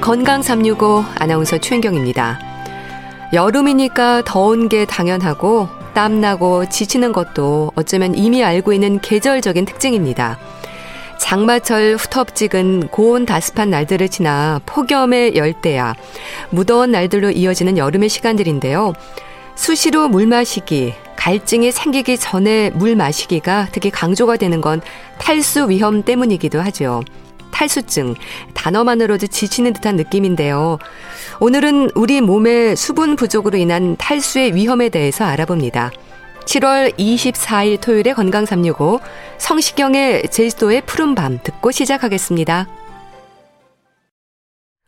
건강 365 아나운서 최은경입니다. 여름이니까 더운 게 당연하고 땀나고 지치는 것도 어쩌면 이미 알고 있는 계절적인 특징입니다. 장마철 후텁지근 고온 다습한 날들을 지나 폭염의 열대야, 무더운 날들로 이어지는 여름의 시간들인데요. 수시로 물 마시기, 갈증이 생기기 전에 물 마시기가 특히 강조가 되는 건 탈수 위험 때문이기도 하죠. 탈수증, 단어만으로도 지치는 듯한 느낌인데요. 오늘은 우리 몸의 수분 부족으로 인한 탈수의 위험에 대해서 알아봅니다. 7월 24일 토요일에 건강 365 성시경의 제주도의 푸른밤 듣고 시작하겠습니다.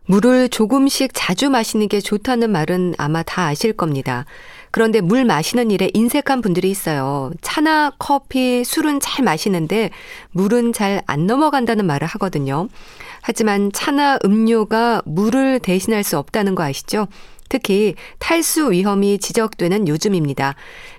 물을 조금씩 자주 마시는 게 좋다는 말은 아마 다 아실 겁니다. 그런데 물 마시는 일에 인색한 분들이 있어요. 차나 커피, 술은 잘 마시는데 물은 잘 안 넘어간다는 말을 하거든요. 하지만 차나 음료가 물을 대신할 수 없다는 거 아시죠? 특히 탈수 위험이 지적되는 요즘입니다.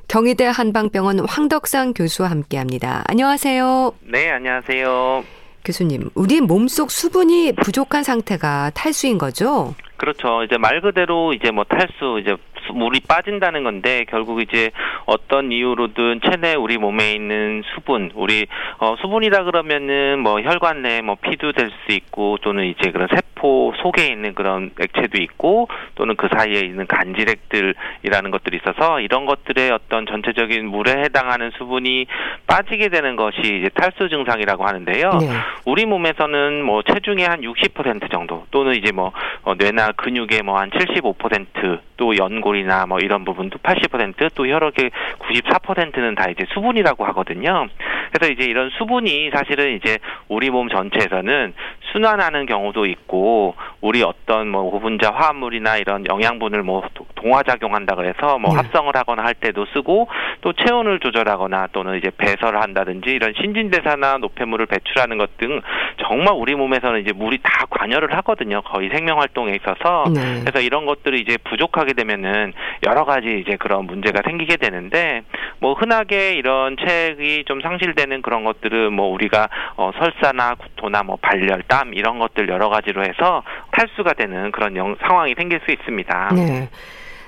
경희대 한방병원 황덕상 교수와 함께 합니다. 안녕하세요. 네, 안녕하세요. 교수님, 우리 몸속 수분이 부족한 상태가 탈수인 거죠? 그렇죠. 이제 말 그대로 이제 뭐 탈수, 이제 물이 빠진다는 건데 결국 이제 어떤 이유로든 체내 우리 몸에 있는 수분, 우리 어 수분이라 그러면은 뭐 혈관 내 뭐 피도 될 수 있고 또는 이제 그런 세포 속에 있는 그런 액체도 있고 또는 그 사이에 있는 간질액들이라는 것들이 있어서 이런 것들의 어떤 전체적인 물에 해당하는 수분이 빠지게 되는 것이 이제 탈수 증상이라고 하는데요. 네. 우리 몸에서는 뭐 체중의 한 60% 정도 또는 이제 뭐 어, 뇌나 근육의 뭐 한 75%또 연골이 뇌물이나 뭐 이런 부분도 80%또 여러 개 94%는 다 이제 수분이라고 하거든요. 그래서 이제 이런 수분이 사실은 이제 우리 몸 전체에서는 순환하는 경우도 있고 우리 어떤 뭐 고분자 화합물이나 이런 영양분을 뭐 동화작용한다 그래서 뭐 네. 합성을 하거나 할 때도 쓰고 또 체온을 조절하거나 또는 이제 배설을 한다든지 이런 신진대사나 노폐물을 배출하는 것 등 정말 우리 몸에서는 이제 물이 다 관여를 하거든요. 거의 생명 활동에 있어서 네. 그래서 이런 것들이 이제 부족하게 되면은 여러 가지 이제 그런 문제가 생기게 되는데 뭐 흔하게 이런 책이 좀 상실되는 그런 것들은 뭐 우리가 어 설사나 구토나 뭐 발열, 땀 이런 것들 여러 가지로 해서 탈수가 되는 그런 영, 상황이 생길 수 있습니다. 네.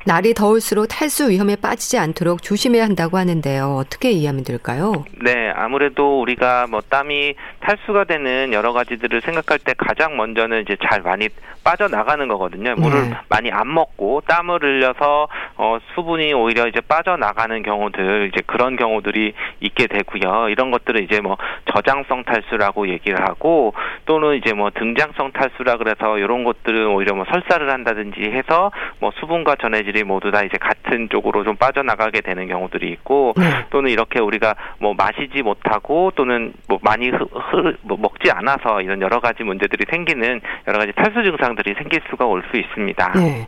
날이 더울수록 탈수 위험에 빠지지 않도록 조심해야 한다고 하는데요. 어떻게 이해하면 될까요? 네, 아무래도 우리가 뭐 땀이 탈수가 되는 여러 가지들을 생각할 때 가장 먼저는 이제 잘 많이 빠져나가는 거거든요. 물을 네. 많이 안 먹고 땀을 흘려서 어 수분이 오히려 이제 빠져나가는 경우들 이제 그런 경우들이 있게 되고요. 이런 것들을 이제 뭐 저장성 탈수라고 얘기를 하고 또는 이제 뭐 등장성 탈수라 그래서 이런 것들은 오히려 뭐 설사를 한다든지 해서 뭐 수분과 전해질 물질이 모두 다 이제 같은 쪽으로 좀 빠져나가게 되는 경우들이 있고 네. 또는 이렇게 우리가 뭐 마시지 못하고 또는 뭐 많이 흐, 흐, 뭐 먹지 않아서 이런 여러 가지 문제들이 생기는 여러 가지 탈수 증상들이 생길 수가 올 수 있습니다. 네.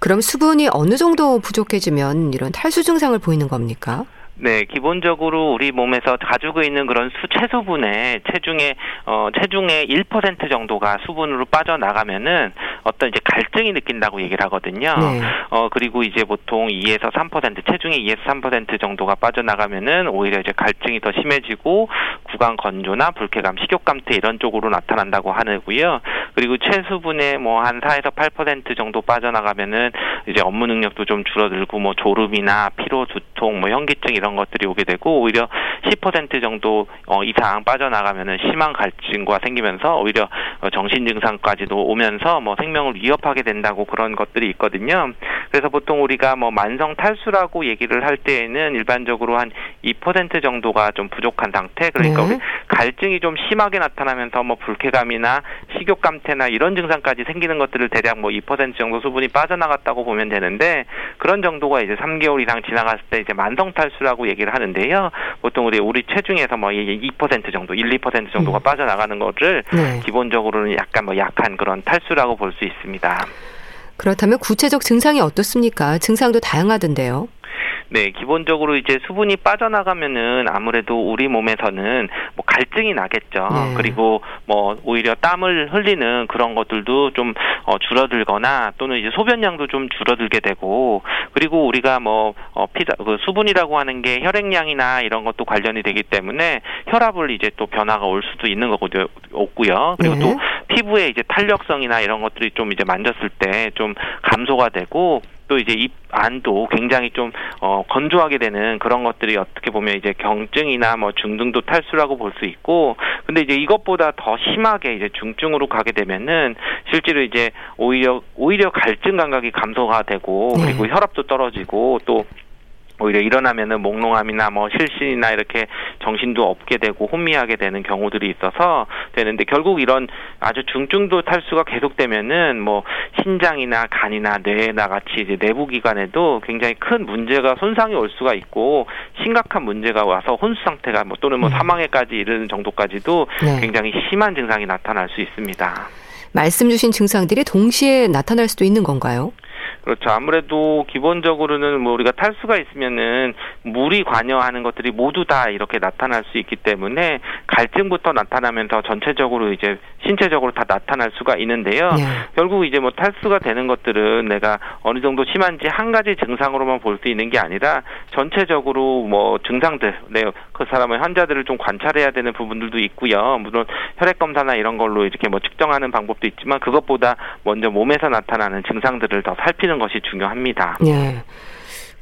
그럼 수분이 어느 정도 부족해지면 이런 탈수 증상을 보이는 겁니까? 네, 기본적으로 우리 몸에서 가지고 있는 그런 수 체수분의 체중의 어 체중의 1% 정도가 수분으로 빠져나가면은 어떤 이제 갈증이 느낀다고 얘기를 하거든요. 네. 어 그리고 이제 보통 2에서 3% 체중의 2에서 3% 정도가 빠져나가면은 오히려 이제 갈증이 더 심해지고 구강 건조나 불쾌감, 식욕감퇴 이런 쪽으로 나타난다고 하고요. 그리고 체수분의 뭐 한 4에서 8% 정도 빠져나가면은 이제 업무 능력도 좀 줄어들고 뭐 졸음이나 피로, 두통, 뭐 현기증 이런 것들이 오게 되고 오히려 10% 정도 어, 이상 빠져나가면은 심한 갈증과 생기면서 오히려 어, 정신 증상까지도 오면서 뭐 생 명을 위협하게 된다고 그런 것들이 있거든요. 그래서 보통 우리가 뭐 만성 탈수라고 얘기를 할 때에는 일반적으로 한 2% 정도가 좀 부족한 상태. 그러니까 네. 갈증이 좀 심하게 나타나면서 뭐 불쾌감이나 식욕감퇴나 이런 증상까지 생기는 것들을 대략 뭐 2% 정도 수분이 빠져나갔다고 보면 되는데 그런 정도가 이제 3개월 이상 지나갔을 때 이제 만성 탈수라 탈수라고 얘기를 하는데요. 보통 우리 우리 체중에서 뭐 2% 정도, 1, 2% 정도가 음. 빠져나가는 거를 네. 기본적으로는 약간 뭐 약한 그런 탈수라고 볼 수 있습니다. 그렇다면 구체적 증상이 어떻습니까? 증상도 다양하던데요. 네, 기본적으로 이제 수분이 빠져나가면은 아무래도 우리 몸에서는 뭐 갈증이 나겠죠. 네. 그리고 뭐 오히려 땀을 흘리는 그런 것들도 좀 어, 줄어들거나 또는 이제 소변량도 좀 줄어들게 되고 그리고 우리가 뭐 어, 피자 그 수분이라고 하는 게 혈액량이나 이런 것도 관련이 되기 때문에 혈압을 이제 또 변화가 올 수도 있는 거고요. 없고요. 그리고 네. 또 피부에 이제 탄력성이나 이런 것들이 좀 이제 만졌을 때 좀 감소가 되고 또 이제 입 안도 굉장히 좀 어, 건조하게 되는 그런 것들이 어떻게 보면 이제 경증이나 뭐 중등도 탈수라고 볼 수 있고 근데 이제 이것보다 더 심하게 이제 중증으로 가게 되면은 실제로 이제 오히려 오히려 갈증 감각이 감소가 되고 네. 그리고 혈압도 떨어지고 또 오히려 일어나면은 몽롱함이나 뭐 실신이나 이렇게 정신도 없게 되고 혼미하게 되는 경우들이 있어서 되는데 결국 이런 아주 중증도 탈수가 계속되면은 뭐 신장이나 간이나 뇌나 같이 이제 내부 기관에도 굉장히 큰 문제가 손상이 올 수가 있고 심각한 문제가 와서 혼수 상태가 뭐 또는 뭐 음. 사망에까지 이르는 정도까지도 네. 굉장히 심한 증상이 나타날 수 있습니다. 말씀 주신 증상들이 동시에 나타날 수도 있는 건가요? 그렇죠. 아무래도 기본적으로는 뭐 우리가 탈수가 있으면은 물이 관여하는 것들이 모두 다 이렇게 나타날 수 있기 때문에 갈증부터 나타나면서 전체적으로 이제 신체적으로 다 나타날 수가 있는데요. 네. 결국 이제 뭐 탈수가 되는 것들은 내가 어느 정도 심한지 한 가지 증상으로만 볼 수 있는 게 아니라 전체적으로 뭐 증상들, 네, 그 사람의 환자들을 좀 관찰해야 되는 부분들도 있고요. 물론 혈액 검사나 이런 걸로 이렇게 뭐 측정하는 방법도 있지만 그것보다 먼저 몸에서 나타나는 증상들을 더 살피는 것이 중요합니다. 네.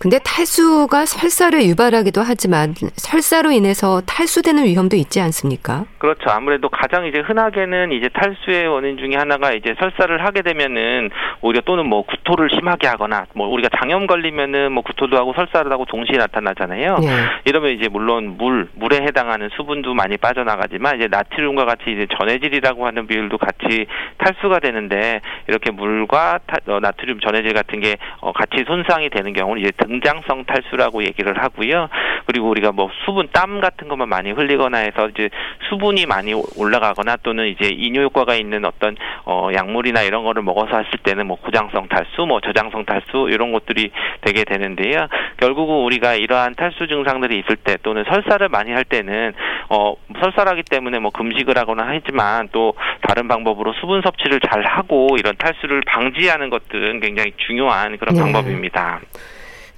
근데 탈수가 설사를 유발하기도 하지만 설사로 인해서 탈수되는 위험도 있지 않습니까? 그렇죠. 아무래도 가장 이제 흔하게는 이제 탈수의 원인 중에 하나가 이제 설사를 하게 되면은 오히려 또는 뭐 구토를 심하게 하거나 뭐 우리가 장염 걸리면은 뭐 구토도 하고 설사를 하고 동시에 나타나잖아요. 네. 이러면 이제 물론 물 물에 해당하는 수분도 많이 빠져나가지만 이제 나트륨과 같이 이제 전해질이라고 하는 비율도 같이 탈수가 되는데 이렇게 물과 타, 어, 나트륨 전해질 같은 게 어, 같이 손상이 되는 경우는 이제 등 장성 탈수라고 얘기를 하고요. 그리고 우리가 뭐 수분 땀 같은 것만 많이 흘리거나 해서 이제 수분이 많이 올라가거나 또는 이제 이뇨 효과가 있는 어떤 어 약물이나 이런 거를 먹어서 했을 때는 뭐 고장성 탈수, 뭐 저장성 탈수 이런 것들이 되게 되는데요. 결국은 우리가 이러한 탈수 증상들이 있을 때 또는 설사를 많이 할 때는 어 설사하기 때문에 뭐 금식을 하거나 하지만 또 다른 방법으로 수분 섭취를 잘 하고 이런 탈수를 방지하는 것들은 굉장히 중요한 그런 네. 방법입니다.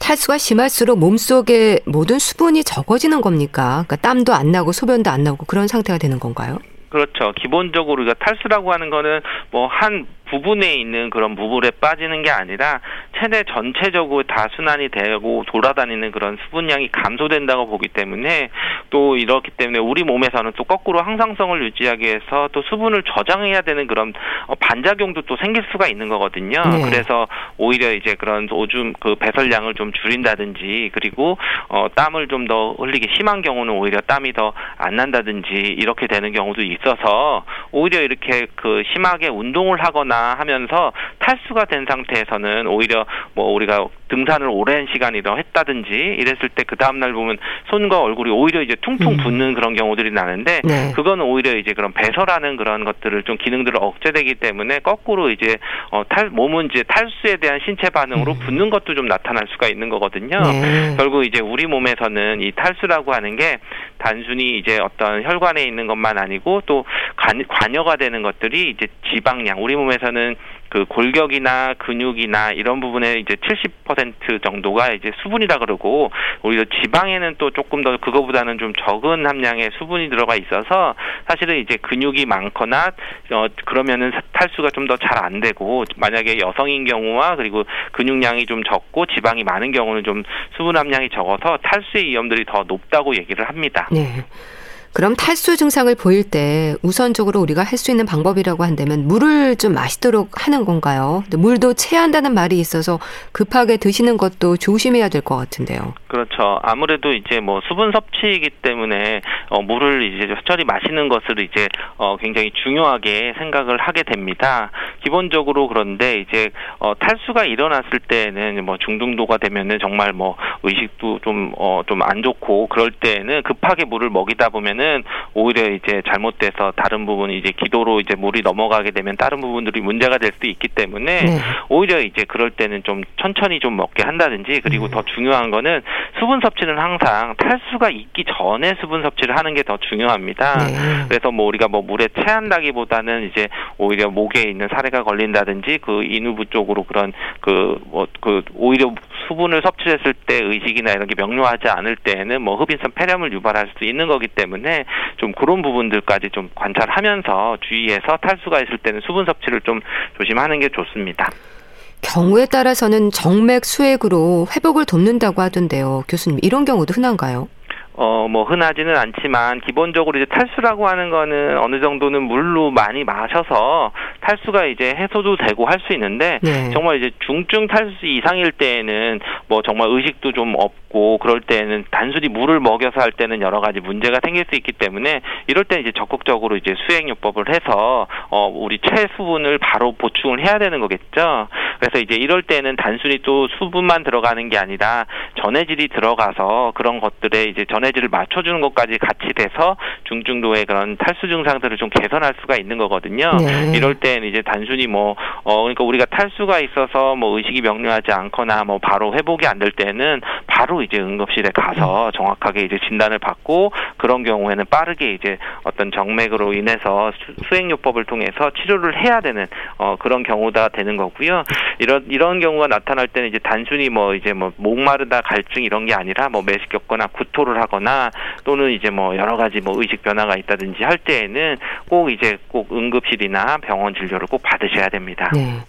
탈수가 심할수록 몸속에 모든 수분이 적어지는 겁니까? 그러니까 땀도 안 나고 소변도 안 나고 그런 상태가 되는 건가요? 그렇죠. 기본적으로 우리가 탈수라고 하는 거는 뭐 한 부분에 있는 그런 부분에 빠지는 게 아니라 체내 전체적으로 다 순환이 되고 돌아다니는 그런 수분량이 감소된다고 보기 때문에 또 이렇기 때문에 우리 몸에서는 또 거꾸로 항상성을 유지하기 위해서 또 수분을 저장해야 되는 그런 어, 반작용도 또 생길 수가 있는 거거든요. 네. 그래서 오히려 이제 그런 오줌 그 배설량을 좀 줄인다든지 그리고 어 땀을 좀 더 흘리기 심한 경우는 오히려 땀이 더 안 난다든지 이렇게 되는 경우도 있어서 오히려 이렇게 그 심하게 운동을 하거나 하면서 탈수가 된 상태에서는 오히려 뭐 우리가 등산을 오랜 시간 이더 했다든지 이랬을 때 그 다음 날 보면 손과 얼굴이 오히려 이제 퉁퉁 음. 붓는 음. 그런 경우들이 나는데 네. 그거는 오히려 이제 그런 배설하는 그런 것들을 좀 기능들을 억제되기 때문에 거꾸로 이제 어, 탈 몸은 이제 탈수에 대한 신체 반응으로 음. 붓는 것도 좀 나타날 수가 있는 거거든요. 네. 결국 이제 우리 몸에서는 이 탈수라고 하는 게 단순히 이제 어떤 혈관에 있는 것만 아니고 또 관, 관여가 되는 것들이 이제 지방량 우리 몸에서는 그 골격이나 근육이나 이런 부분에 이제 70% 정도가 이제 수분이라 그러고 오히려 지방에는 또 조금 더 그거보다는 좀 적은 함량의 수분이 들어가 있어서 사실은 이제 근육이 많거나 어 그러면은 탈수가 좀 더 잘 안 되고 만약에 여성인 경우와 그리고 근육량이 좀 적고 지방이 많은 경우는 좀 수분 함량이 적어서 탈수의 위험들이 더 높다고 얘기를 합니다. 네. 그럼 탈수 증상을 보일 때 우선적으로 우리가 할 수 있는 방법이라고 한다면 물을 좀 마시도록 하는 건가요? 물도 체한다는 말이 있어서 급하게 드시는 것도 조심해야 될 것 같은데요. 그렇죠. 아무래도 이제 뭐 수분 섭취이기 때문에 어, 물을 이제 적절히 마시는 것을 이제 어, 굉장히 중요하게 생각을 하게 됩니다. 기본적으로 그런데 이제 어, 탈수가 일어났을 때는 뭐 중등도가 되면은 정말 뭐 의식도 좀 어, 좀 안 좋고 그럴 때는 급하게 물을 먹이다 보면은 하기보다는 오히려 이제 잘못돼서 다른 부분이 이제 기도로 이제 물이 넘어가게 되면 다른 부분들이 문제가 될 수도 있기 때문에 네. 오히려 이제 그럴 때는 좀 천천히 좀 먹게 한다든지 그리고 음. 더 중요한 거는 수분 섭취는 항상 탈수가 있기 전에 수분 섭취를 하는 게 더 중요합니다. 네. 그래서 뭐 우리가 뭐 물에 체한다기보다는 이제 오히려 목에 있는 사례가 걸린다든지 그 인후부 쪽으로 그런 그 뭐그 뭐그 오히려 수분을 섭취했을 때 의식이나 이런 게 명료하지 않을 때에는 뭐 흡인성 폐렴을 유발할 수 있는 거기 때문에 좀 그런 부분들까지 좀 관찰하면서 주의해서 탈수가 있을 때는 수분 섭취를 좀 조심하는 게 좋습니다. 경우에 따라서는 정맥 수액으로 회복을 돕는다고 하던데요. 교수님, 이런 경우도 흔한가요? 어, 뭐, 흔하지는 않지만, 기본적으로 이제 탈수라고 하는 거는 어느 정도는 물로 많이 마셔서 탈수가 이제 해소도 되고 할 수 있는데, 네. 정말 이제 중증 탈수 이상일 때에는 뭐 정말 의식도 좀 없고, 그럴 때는 단순히 물을 먹여서 할 때는 여러 가지 문제가 생길 수 있기 때문에, 이럴 때 이제 적극적으로 이제 수행요법을 해서, 어, 우리 체수분을 바로 보충을 해야 되는 거겠죠. 그래서 이제 이럴 때는 단순히 또 수분만 들어가는 게 아니라 전해질이 들어가서 그런 것들에 이제 전 전해질을 맞춰주는 것까지 같이 돼서 중증도의 그런 탈수 증상들을 좀 개선할 수가 있는 거거든요. 네. 이럴 때는 이제 단순히 뭐, 어, 그러니까 우리가 탈수가 있어서 뭐 의식이 명료하지 않거나 뭐 바로 회복이 안 될 때는 바로 이제 응급실에 가서 음. 정확하게 이제 진단을 받고 그런 경우에는 빠르게 이제 어떤 정맥으로 인해서 수행요법을 통해서 치료를 해야 되는 어, 그런 경우가 되는 거고요. 이런 이런 경우가 나타날 때는 이제 단순히 뭐 이제 뭐 목마르다 갈증 이런 게 아니라 뭐 매식겪거나 구토를 하고 하거나 또는 이제 뭐 여러 가지 뭐 의식 변화가 있다든지 할 때에는 꼭 이제 꼭 응급실이나 병원 진료를 꼭 받으셔야 됩니다. 네.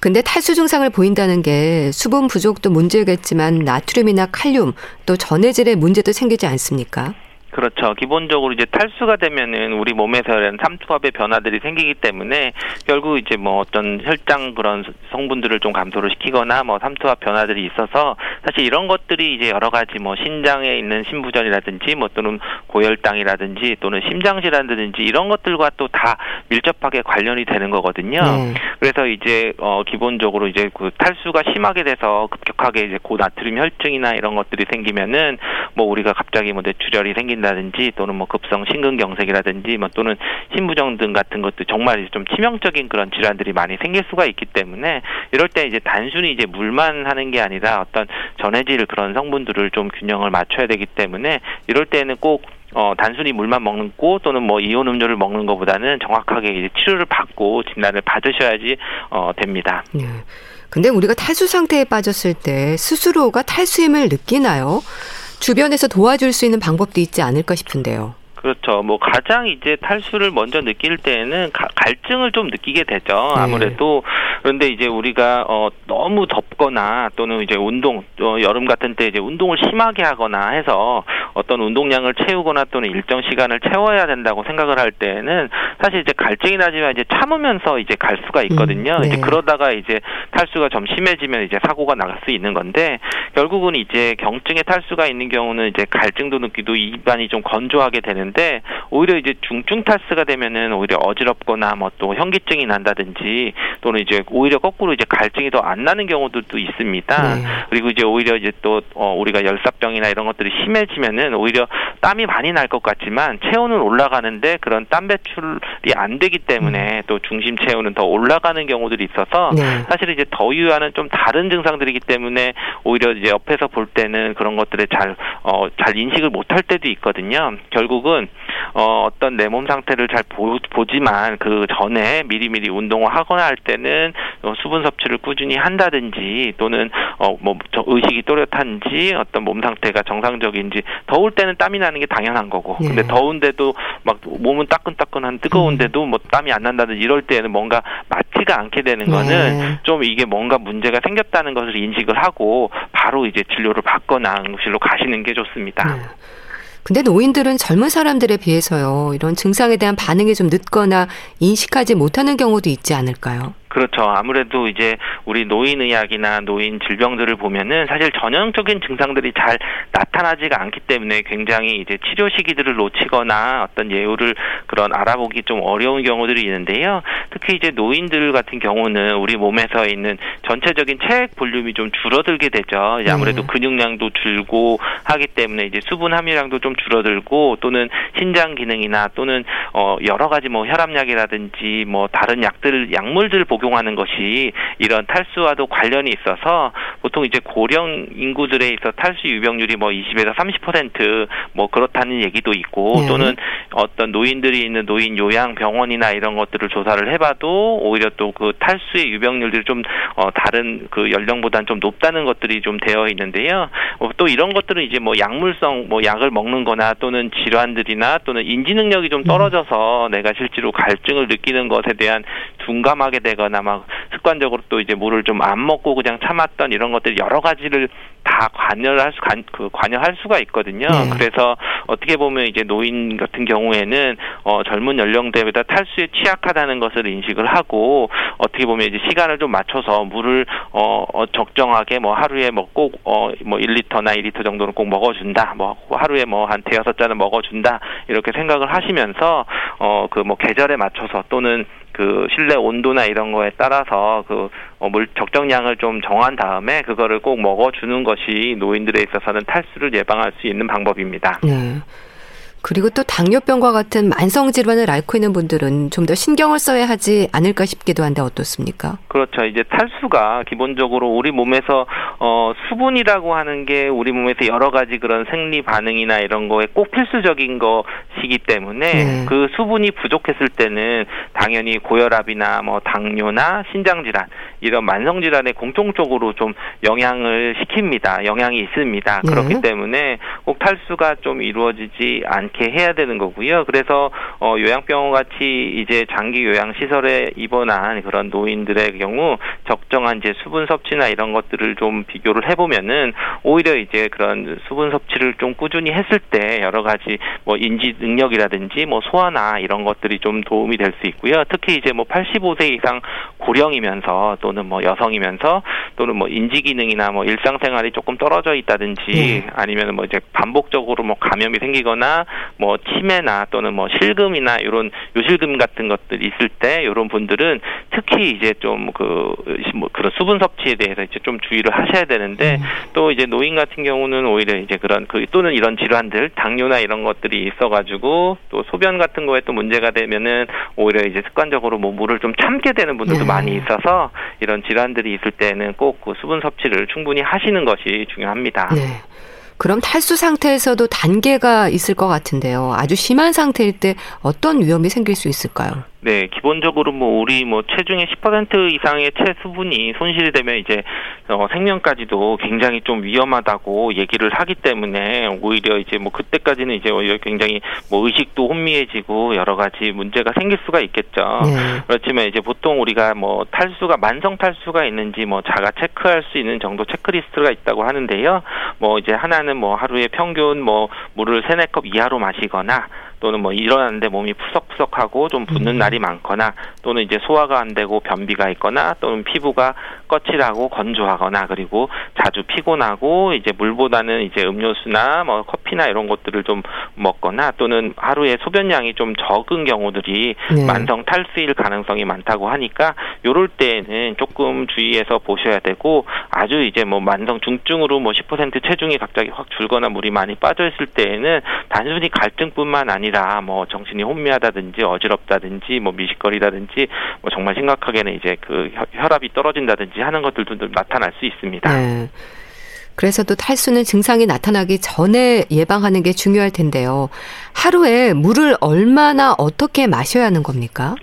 근데 탈수 증상을 보인다는 게 수분 부족도 문제겠지만 나트륨이나 칼륨 또 전해질의 문제도 생기지 않습니까? 그렇죠. 기본적으로 이제 탈수가 되면은 우리 몸에서 이런 삼투압의 변화들이 생기기 때문에 결국 이제 뭐 어떤 혈당 그런 성분들을 좀 감소를 시키거나 뭐 삼투압 변화들이 있어서 사실 이런 것들이 이제 여러 가지 뭐 신장에 있는 신부전이라든지 뭐 또는 고혈당이라든지 또는 심장 질환이라든지 이런 것들과 또 다 밀접하게 관련이 되는 거거든요. 네. 그래서 이제 어 기본적으로 이제 그 탈수가 심하게 돼서 급격하게 이제 고나트륨 혈증이나 이런 것들이 생기면은 뭐 우리가 갑자기 뭐 뇌출혈이 생 긴다 라든지 또는 뭐 급성 심근경색이라든지 뭐 또는 신부정 등 같은 것도 정말 좀 치명적인 그런 질환들이 많이 생길 수가 있기 때문에 이럴 때 이제 단순히 이제 물만 하는 게 아니라 어떤 전해질 그런 성분들을 좀 균형을 맞춰야 되기 때문에 이럴 때는 꼭 어, 단순히 물만 먹는 고 또는 뭐 이온 음료를 먹는 것보다는 정확하게 이제 치료를 받고 진단을 받으셔야지 어, 됩니다. 네. 근데 우리가 탈수 상태에 빠졌을 때 스스로가 탈수임을 느끼나요? 주변에서 도와줄 수 있는 방법도 있지 않을까 싶은데요. 그렇죠. 뭐 가장 이제 탈수를 먼저 느낄 때는 가, 갈증을 좀 느끼게 되죠. 네. 아무래도 그런데 이제 우리가 어 너무 덥거나 또는 이제 운동 어, 여름 같은 때 이제 운동을 심하게 하거나 해서 어떤 운동량을 채우거나 또는 일정 시간을 채워야 된다고 생각을 할 때는 사실 이제 갈증이 나지만 이제 참으면서 이제 갈 수가 있거든요. 음, 네. 이제 그러다가 이제 탈수가 좀 심해지면 이제 사고가 나갈 수 있는 건데 결국은 이제 경증에 탈수가 있는 경우는 이제 갈증도 느끼도 입안이 좀 건조하게 되는 데 오히려 이제 중증 탈수가 되면은 오히려 어지럽거나 뭐 또 현기증이 난다든지 또는 이제 오히려 거꾸로 이제 갈증이 더 안 나는 경우들도 있습니다. 네. 그리고 이제 오히려 이제 또 어, 우리가 열사병이나 이런 것들이 심해지면은 오히려 땀이 많이 날 것 같지만 체온은 올라가는데 그런 땀 배출이 안 되기 때문에 음. 또 중심 체온은 더 올라가는 경우들이 있어서 네. 사실 이제 더위와는 좀 다른 증상들이기 때문에 오히려 이제 옆에서 볼 때는 그런 것들을 잘 어, 잘 인식을 못할 때도 있거든요. 결국은 어, 어떤 내 몸 상태를 잘 보, 보지만 그 전에 미리미리 운동을 하거나 할 때는 어, 수분 섭취를 꾸준히 한다든지 또는 어, 뭐 의식이 또렷한지 어떤 몸 상태가 정상적인지 더울 때는 땀이 나는 게 당연한 거고 네. 근데 더운데도 막 몸은 따끈따끈한 뜨거운데도 뭐 땀이 안 난다든지 이럴 때는 뭔가 맞지가 않게 되는 거는 네. 좀 이게 뭔가 문제가 생겼다는 것을 인식을 하고 바로 이제 진료를 받거나 응급실로 가시는 게 좋습니다. 네. 근데 노인들은 젊은 사람들에 비해서요, 이런 증상에 대한 반응이 좀 늦거나 인식하지 못하는 경우도 있지 않을까요? 그렇죠. 아무래도 이제 우리 노인 의학이나 노인 질병들을 보면은 사실 전형적인 증상들이 잘 나타나지가 않기 때문에 굉장히 이제 치료 시기들을 놓치거나 어떤 예후를 그런 알아보기 좀 어려운 경우들이 있는데요. 특히 이제 노인들 같은 경우는 우리 몸에서 있는 전체적인 체액 볼륨이 좀 줄어들게 되죠. 이제 아무래도 네. 근육량도 줄고 하기 때문에 이제 수분 함유량도 좀 줄어들고 또는 신장 기능이나 또는 어 여러 가지 뭐 혈압약이라든지 뭐 다른 약들 약물들 복용하는 것이 이런 탈수와도 관련이 있어서 보통 이제 고령 인구들에 있어 탈수 유병률이 뭐 20에서 30%뭐 그렇다는 얘기도 있고 네. 또는 어떤 노인들이 있는 노인 요양 병원이나 이런 것들을 조사를 해봐도 오히려 또 그 탈수의 유병률들이 좀 어, 다른 그 연령보다는 좀 높다는 것들이 좀 되어 있는데요. 어, 또 이런 것들은 이제 뭐 약물성 뭐 약을 먹는거나 또는 질환들이나 또는 인지 능력이 좀 떨어져서 음. 내가 실제로 갈증을 느끼는 것에 대한 둔감하게 되거나 막 습관적으로 또 이제 물을 좀 안 먹고 그냥 참았던 이런 것들 여러 가지를 다 관여할 수, 관, 그 관여할 수가 있거든요. 네. 그래서 어떻게 보면 이제 노인 같은 경우에는 어, 젊은 연령대보다 탈수에 취약하다는 것을 인식을 하고 어떻게 보면 이제 시간을 좀 맞춰서 물을 어, 어 적정하게 뭐 하루에 먹고 어, 뭐 1리터나 2리터 정도는 꼭 먹어준다. 뭐 하루에 뭐 한 대여섯 잔을 먹어준다. 이렇게 생각을 하시면서 어, 그 뭐 계절에 맞춰서 또는 그 실내 온도나 이런 거에 따라서 그물 어, 적정량을 좀 정한 다음에 그거를 꼭 먹어주는 것이 노인들에 있어서는 탈수를 예방할 수 있는 방법입니다. 네. 그리고 또 당뇨병과 같은 만성 질환을 앓고 있는 분들은 좀 더 신경을 써야 하지 않을까 싶기도 한데 어떻습니까? 그렇죠. 이제 탈수가 기본적으로 우리 몸에서 어 수분이라고 하는 게 우리 몸에서 여러 가지 그런 생리 반응이나 이런 거에 꼭 필수적인 것이기 때문에 네. 그 수분이 부족했을 때는 당연히 고혈압이나 뭐 당뇨나 신장 질환 이런 만성 질환에 공통적으로 좀 영향을 시킵니다. 영향이 있습니다. 네. 그렇기 때문에 꼭 탈수가 좀 이루어지지 않 않게 해야 되는 거고요. 그래서 어, 요양병원 같이 이제 장기 요양 시설에 입원한 그런 노인들의 경우 적정한 이제 수분 섭취나 이런 것들을 좀 비교를 해보면은 오히려 이제 그런 수분 섭취를 좀 꾸준히 했을 때 여러 가지 뭐 인지 능력이라든지 뭐 소화나 이런 것들이 좀 도움이 될 수 있고요. 특히 이제 뭐 85세 이상 고령이면서 또는 뭐 여성이면서 또는 뭐 인지 기능이나 뭐 일상생활이 조금 떨어져 있다든지 네. 아니면 뭐 이제 반복적으로 뭐 감염이 생기거나 뭐 치매나 또는 뭐 실금이나 이런 요실금 같은 것들이 있을 때 이런 분들은 특히 이제 좀그 뭐 그런 수분 섭취에 대해서 이제 좀 주의를 하셔야 되는데 음. 또 이제 노인 같은 경우는 오히려 이제 그런 그 또는 이런 질환들 당뇨나 이런 것들이 있어가지고 또 소변 같은 거에 또 문제가 되면은 오히려 이제 습관적으로 뭐 물을 좀 참게 되는 분들도 네. 많이 있어서 이런 질환들이 있을 때는 꼭 그 수분 섭취를 충분히 하시는 것이 중요합니다. 네. 그럼 탈수 상태에서도 단계가 있을 것 같은데요. 아주 심한 상태일 때 어떤 위험이 생길 수 있을까요? 네, 기본적으로 뭐 우리 뭐 체중의 10% 이상의 체수분이 손실이 되면 이제 어 생명까지도 굉장히 좀 위험하다고 얘기를 하기 때문에 오히려 이제 뭐 그때까지는 이제 오히려 굉장히 뭐 의식도 혼미해지고 여러 가지 문제가 생길 수가 있겠죠. 네. 그렇지만 이제 보통 우리가 뭐 탈수가 만성 탈수가 있는지 뭐 자가 체크할 수 있는 정도 체크리스트가 있다고 하는데요. 뭐 이제 하나는 뭐 하루에 평균 뭐 물을 세네 컵 이하로 마시거나 또는 뭐 일어났는데 몸이 푸석푸석하고 좀 붓는 음. 날이 많거나 또는 이제 소화가 안 되고 변비가 있거나 또는 피부가 거칠하고 건조하거나 그리고 자주 피곤하고 이제 물보다는 이제 음료수나 뭐 커피나 이런 것들을 좀 먹거나 또는 하루에 소변량이 좀 적은 경우들이 네. 만성 탈수일 가능성이 많다고 하니까 요럴 때에는 조금 주의해서 보셔야 되고 아주 이제 뭐 만성 중증으로 뭐 10% 체중이 갑자기 확 줄거나 물이 많이 빠져 있을 때에는 단순히 갈증뿐만 아니라 뭐 정신이 혼미하다든지 어지럽다든지 뭐 미식거리다든지 뭐 정말 심각하게는 이제 그 혈압이 떨어진다든지 하는 것들도 나타날 수 있습니다. 네. 그래서 또 탈수는 증상이 나타나기 전에 예방하는 게 중요할 텐데요. 하루에 물을 얼마나 어떻게 마셔야 하는 겁니까?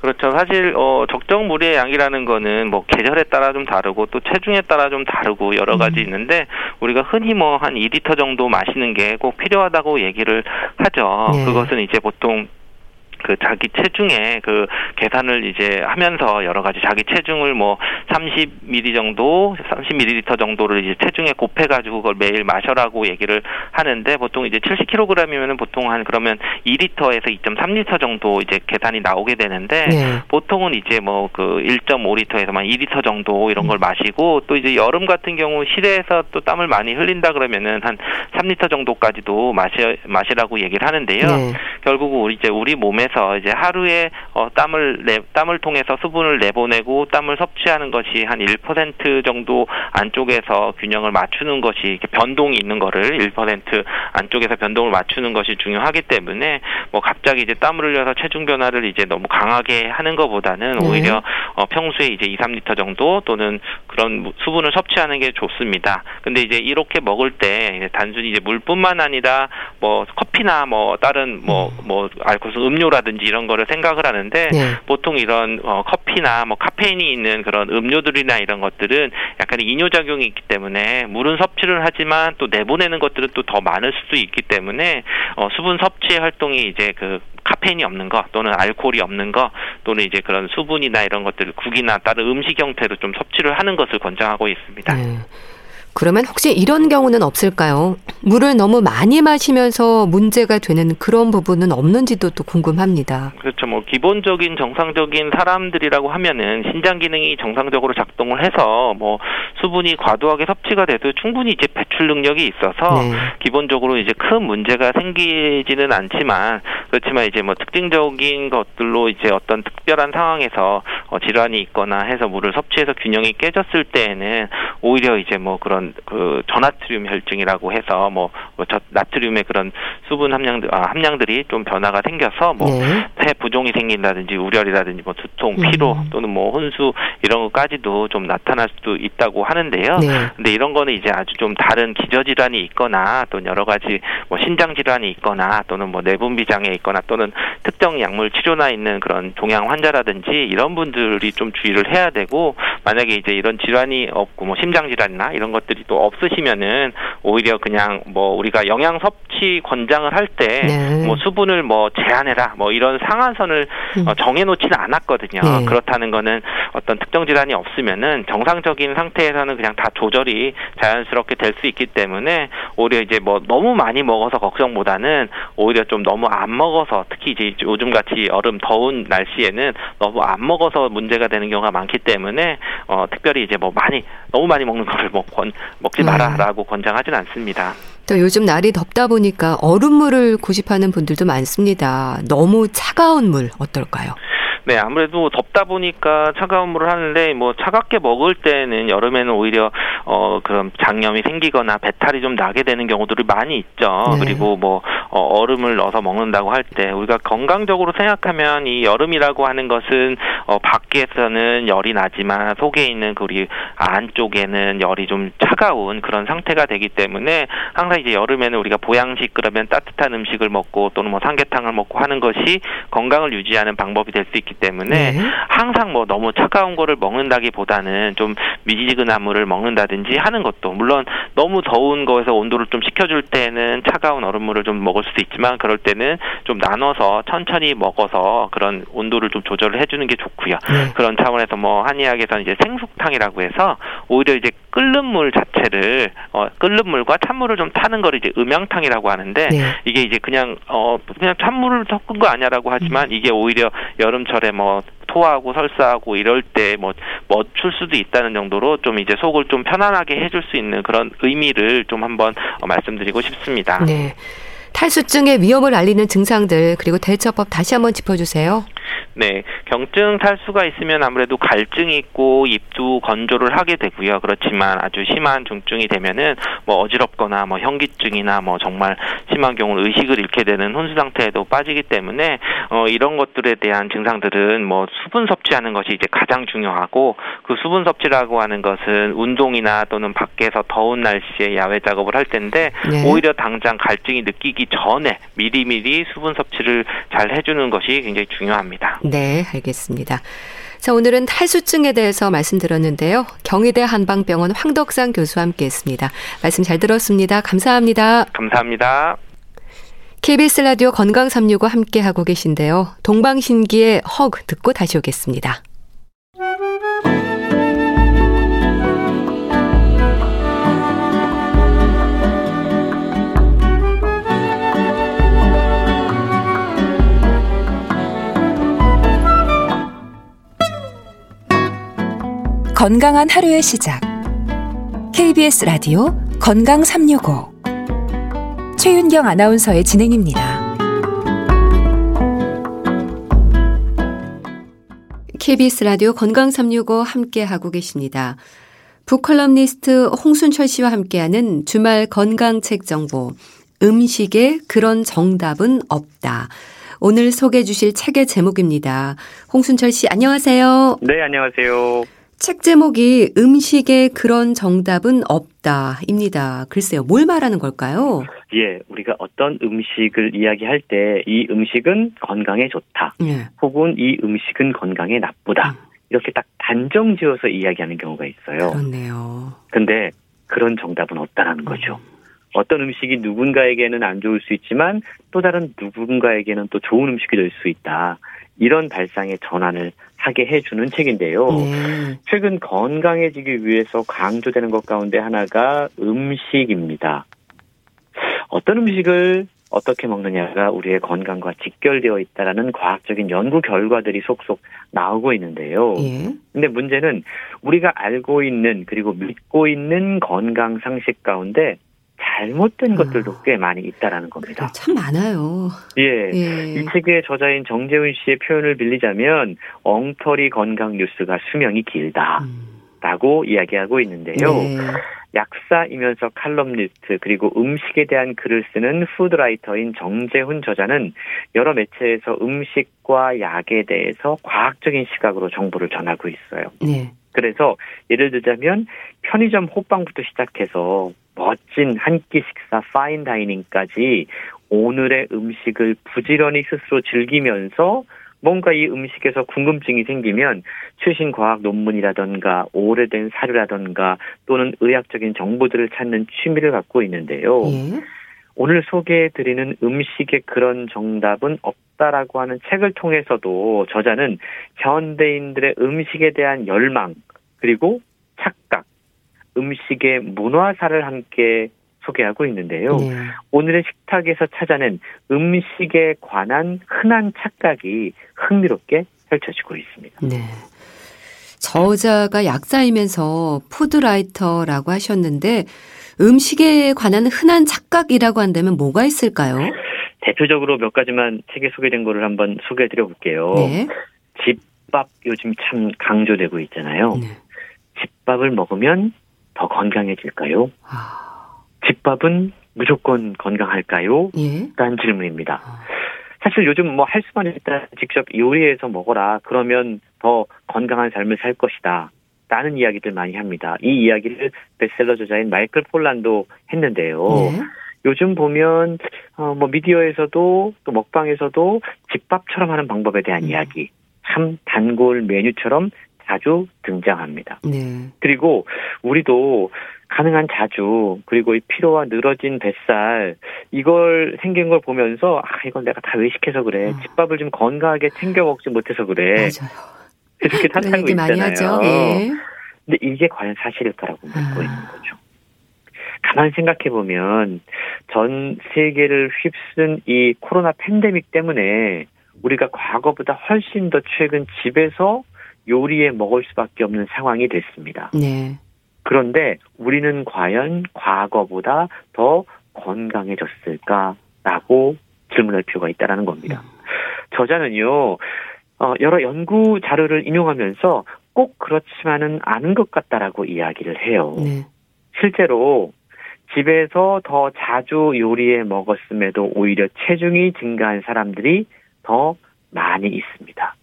그렇죠. 사실 어 적정 물의 양이라는 거는 뭐 계절에 따라 좀 다르고 또 체중에 따라 좀 다르고 여러 가지 음. 있는데 우리가 흔히 뭐 한 2리터 정도 마시는 게 꼭 필요하다고 얘기를 하죠. 네. 그것은 이제 보통 그 자기 체중에 그 계산을 이제 하면서 여러 가지 자기 체중을 뭐 30ml 정도, 30ml 정도를 이제 체중에 곱해 가지고 그걸 매일 마셔라고 얘기를 하는데 보통 이제 70kg이면은 보통 한 그러면 2리터에서 2.3리터 정도 이제 계산이 나오게 되는데 네. 보통은 이제 뭐 그 1.5리터에서만 2리터 정도 이런 걸 마시고 또 이제 여름 같은 경우 실내에서 또 땀을 많이 흘린다 그러면은 한 3리터 정도까지도 마시 마시라고 얘기를 하는데요. 네. 결국 우리 이제 우리 몸에 통해서 이제 하루에 어, 땀을 내 땀을 통해서 수분을 내보내고 땀을 섭취하는 것이 한 1% 정도 안쪽에서 균형을 맞추는 것이 이렇게 변동이 있는 거를 1% 안쪽에서 변동을 맞추는 것이 중요하기 때문에 뭐 갑자기 이제 땀을 흘려서 체중 변화를 이제 너무 강하게 하는 것보다는 네. 오히려 어, 평소에 이제 2, 3리터 정도 또는 그런 수분을 섭취하는 게 좋습니다. 근데 이제 이렇게 먹을 때 단순히 이제 물뿐만 아니라 뭐 커피나 뭐 다른 뭐뭐 음. 뭐 알코올 음료라 음료라든지 이런 거를 생각을 하는데 네. 보통 이런 어, 커피나 뭐 카페인이 있는 그런 음료들이나 이런 것들은 약간 이뇨 작용이 있기 때문에 물은 섭취를 하지만 또 내보내는 것들은 또 더 많을 수도 있기 때문에 어, 수분 섭취 활동이 이제 그 카페인이 없는 거 또는 알코올이 없는 거 또는 이제 그런 수분이나 이런 것들을 국이나 다른 음식 형태로 좀 섭취를 하는 것을 권장하고 있습니다. 네. 그러면 혹시 이런 경우는 없을까요? 물을 너무 많이 마시면서 문제가 되는 그런 부분은 없는지도 또 궁금합니다. 그렇죠. 뭐 기본적인 정상적인 사람들이라고 하면은 신장 기능이 정상적으로 작동을 해서 뭐 수분이 과도하게 섭취가 돼도 충분히 이제 배출 능력이 있어서 네. 기본적으로 이제 큰 문제가 생기지는 않지만 그렇지만 이제 뭐 특징적인 것들로 이제 어떤 특별한 상황에서 어 질환이 있거나 해서 물을 섭취해서 균형이 깨졌을 때에는 오히려 이제 뭐 그런 그런 그 저나트륨 혈증이라고 해서 뭐, 뭐 저, 나트륨의 그런 수분 함량들 아, 함량들이 좀 변화가 생겨서 뭐폐 네. 부종이 생긴다든지 우열이라든지 뭐 두통, 피로 음. 또는 뭐 혼수 이런 것까지도 좀 나타날 수도 있다고 하는데요. 네. 근데 이런 거는 이제 아주 좀 다른 기저 질환이 있거나 또 여러 가지 뭐 신장 질환이 있거나 또는 뭐 내분비 장애 있거나 또는 특정 약물 치료나 있는 그런 종양 환자라든지 이런 분들이 좀 주의를 해야 되고 만약에 이제 이런 질환이 없고 뭐 심장 질환이나 이런 것들 것들이 또 없으시면은 오히려 그냥 뭐 우리가 영양 섭취 권장을 할 때뭐 네. 수분을 뭐 제한해라 뭐 이런 상한선을 음. 어, 정해놓지는 않았거든요. 네. 그렇다는 거는 어떤 특정 질환이 없으면은 정상적인 상태에서는 그냥 다 조절이 자연스럽게 될 수 있기 때문에 오히려 이제 뭐 너무 많이 먹어서 걱정보다는 오히려 좀 너무 안 먹어서 특히 이제 요즘 같이 얼음 더운 날씨에는 너무 안 먹어서 문제가 되는 경우가 많기 때문에 어 특별히 이제 뭐 많이 너무 많이 먹는 거를 뭐 권, 먹지 마라라고 네. 권장하진 않습니다. 또 요즘 날이 덥다 보니까 얼음물을 고집하는 분들도 많습니다. 너무 차가운 물 어떨까요? 네, 아무래도 덥다 보니까 차가운 물을 하는데 뭐 차갑게 먹을 때는 여름에는 오히려 어 그런 장염이 생기거나 배탈이 좀 나게 되는 경우들이 많이 있죠. 네. 그리고 뭐 어, 얼음을 넣어서 먹는다고 할 때 우리가 건강적으로 생각하면 이 여름이라고 하는 것은 어 밖에서는 열이 나지만 속에 있는 그 우리 안쪽에는 열이 좀 차가운 그런 상태가 되기 때문에 항상 이제 여름에는 우리가 보양식 그러면 따뜻한 음식을 먹고 또는 뭐 삼계탕을 먹고 하는 것이 건강을 유지하는 방법이 될 수 있기 때문에 네. 항상 뭐 너무 차가운 거를 먹는다기보다는 좀 미지근한 물을 먹는다든지 하는 것도 물론 너무 더운 거에서 온도를 좀 식혀줄 때는 차가운 얼음물을 좀 먹을 수도 있지만 그럴 때는 좀 나눠서 천천히 먹어서 그런 온도를 좀 조절을 해주는 게 좋고요. 네. 그런 차원에서 뭐 한의학에서는 이제 생숙탕이라고 해서 오히려 이제 끓는 물 자체를 어 끓는 물과 찬물을 좀 타는 거를 이제 음양탕이라고 하는데 네. 이게 이제 그냥 어 그냥 찬물을 섞은 거 아니야라고 하지만 음. 이게 오히려 여름철에 뭐 토하고 설사하고 이럴 때뭐 멎출 수도 있다는 정도로 좀 이제 속을 좀 편안하게 해줄 수 있는 그런 의미를 좀 한번 어, 말씀드리고 싶습니다. 네. 탈수증의 위험을 알리는 증상들 그리고 대처법 다시 한번 짚어주세요. 네, 경증 탈수가 있으면 아무래도 갈증이 있고 입도 건조를 하게 되고요. 그렇지만 아주 심한 중증이 되면은 뭐 어지럽거나 뭐 현기증이나 뭐 정말 심한 경우는 의식을 잃게 되는 혼수 상태에도 빠지기 때문에 어 이런 것들에 대한 증상들은 뭐 수분 섭취하는 것이 이제 가장 중요하고 그 수분 섭취라고 하는 것은 운동이나 또는 밖에서 더운 날씨에 야외 작업을 할 텐데 네. 오히려 당장 갈증이 느끼기 전에 미리미리 수분 섭취를 잘 해주는 것이 굉장히 중요합니다. 네, 알겠습니다. 자, 오늘은 탈수증에 대해서 말씀드렸는데요. 경희대 한방병원 황덕상 교수와 함께 했습니다. 말씀 잘 들었습니다. 감사합니다. 감사합니다. KBS 라디오 건강 365 함께 하고 계신데요. 동방신기의 헉 듣고 다시 오겠습니다. 건강한 하루의 시작. KBS 라디오 건강 365 최윤경 아나운서의 진행입니다. KBS 라디오 건강 365 함께 하고 계십니다. 북컬럼니스트 홍순철 씨와 함께하는 주말 건강책 정보 음식에 그런 정답은 없다. 오늘 소개해 주실 책의 제목입니다. 홍순철 씨 안녕하세요. 네, 안녕하세요. 책 제목이 음식에 그런 정답은 없다입니다. 글쎄요, 뭘 말하는 걸까요? 예, 우리가 어떤 음식을 이야기할 때 이 음식은 건강에 좋다. 예. 혹은 이 음식은 건강에 나쁘다. 음. 이렇게 딱 단정 지어서 이야기하는 경우가 있어요. 그렇네요. 근데 그런 정답은 없다라는 거죠. 음. 어떤 음식이 누군가에게는 안 좋을 수 있지만 또 다른 누군가에게는 또 좋은 음식이 될 수 있다. 이런 발상의 전환을 하게 해주는 책인데요. 네. 최근 건강해지기 위해서 강조되는 것 가운데 하나가 음식입니다. 어떤 음식을 어떻게 먹느냐가 우리의 건강과 직결되어 있다라는 과학적인 연구 결과들이 속속 나오고 있는데요. 예. 근데 문제는 우리가 알고 있는 그리고 믿고 있는 건강 상식 가운데 잘못된 아. 것들도 꽤 많이 있다라는 겁니다. 참 많아요. 예. 예. 이 책의 저자인 정재훈 씨의 표현을 빌리자면 엉터리 건강 뉴스가 수명이 길다 라고 음. 이야기하고 있는데요. 네. 약사이면서 칼럼니스트 그리고 음식에 대한 글을 쓰는 푸드라이터인 정재훈 저자는 여러 매체에서 음식과 약에 대해서 과학적인 시각으로 정보를 전하고 있어요. 네. 그래서 예를 들자면 편의점 호빵부터 시작해서 멋진 한 끼 식사 파인 다이닝까지 오늘의 음식을 부지런히 스스로 즐기면서 뭔가 이 음식에서 궁금증이 생기면 최신 과학 논문이라던가 오래된 사료라던가 또는 의학적인 정보들을 찾는 취미를 갖고 있는데요. 예. 오늘 소개해드리는 음식의 그런 정답은 없다라고 하는 책을 통해서도 저자는 현대인들의 음식에 대한 열망 그리고 착각 음식의 문화사를 함께 소개하고 있는데요. 네. 오늘의 식탁에서 찾아낸 음식에 관한 흔한 착각이 흥미롭게 펼쳐지고 있습니다. 네. 저자가 약사이면서 food writer라고 하셨는데 음식에 관한 흔한 착각이라고 한다면 뭐가 있을까요? 대표적으로 몇 가지만 책에 소개된 거를 한번 소개해 드려 볼게요. 네. 집밥 요즘 참 강조되고 있잖아요. 네. 집밥을 먹으면 더 건강해질까요? 아... 집밥은 무조건 건강할까요? 예? 라는 질문입니다. 아... 사실 요즘 뭐 할 수만 있다 직접 요리해서 먹어라 그러면 더 건강한 삶을 살 것이다. 라는 이야기들 많이 합니다. 이 이야기를 베스트셀러 저자인 마이클 폴란도 했는데요. 네. 요즘 보면 어, 뭐 미디어에서도 또 먹방에서도 집밥처럼 하는 방법에 대한 음. 이야기, 참 단골 메뉴처럼 자주 등장합니다. 네. 그리고 우리도 가능한 자주 그리고 이 피로와 늘어진 뱃살 이걸 생긴 걸 보면서 아 이건 내가 다 의식해서 그래 어. 집밥을 좀 건강하게 챙겨 먹지 못해서 그래 맞아요. 이렇게 탓하고 있잖아요. 많이 하죠. 예. 근데 이게 과연 사실일까라고 묻고 아. 있는 거죠. 가만 생각해 보면 전 세계를 휩쓴 이 코로나 팬데믹 때문에 우리가 과거보다 훨씬 더 최근 집에서 요리해 먹을 수밖에 없는 상황이 됐습니다. 네. 그런데 우리는 과연 과거보다 더 건강해졌을까라고 질문할 필요가 있다라는 겁니다. 음. 저자는요, 어, 여러 연구 자료를 인용하면서 꼭 그렇지만은 않은 것 같다라고 이야기를 해요. 네. 실제로 집에서 더 자주 요리해 먹었음에도 오히려 체중이 증가한 사람들이 더 많이 있습니다.